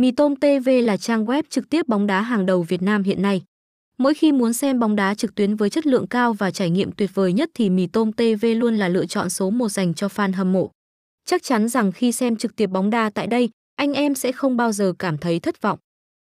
Mì Tôm TV là trang web trực tiếp bóng đá hàng đầu Việt Nam hiện nay. Mỗi khi muốn xem bóng đá trực tuyến với chất lượng cao và trải nghiệm tuyệt vời nhất thì Mì Tôm TV luôn là lựa chọn số 1 dành cho fan hâm mộ. Chắc chắn rằng khi xem trực tiếp bóng đá tại đây, anh em sẽ không bao giờ cảm thấy thất vọng.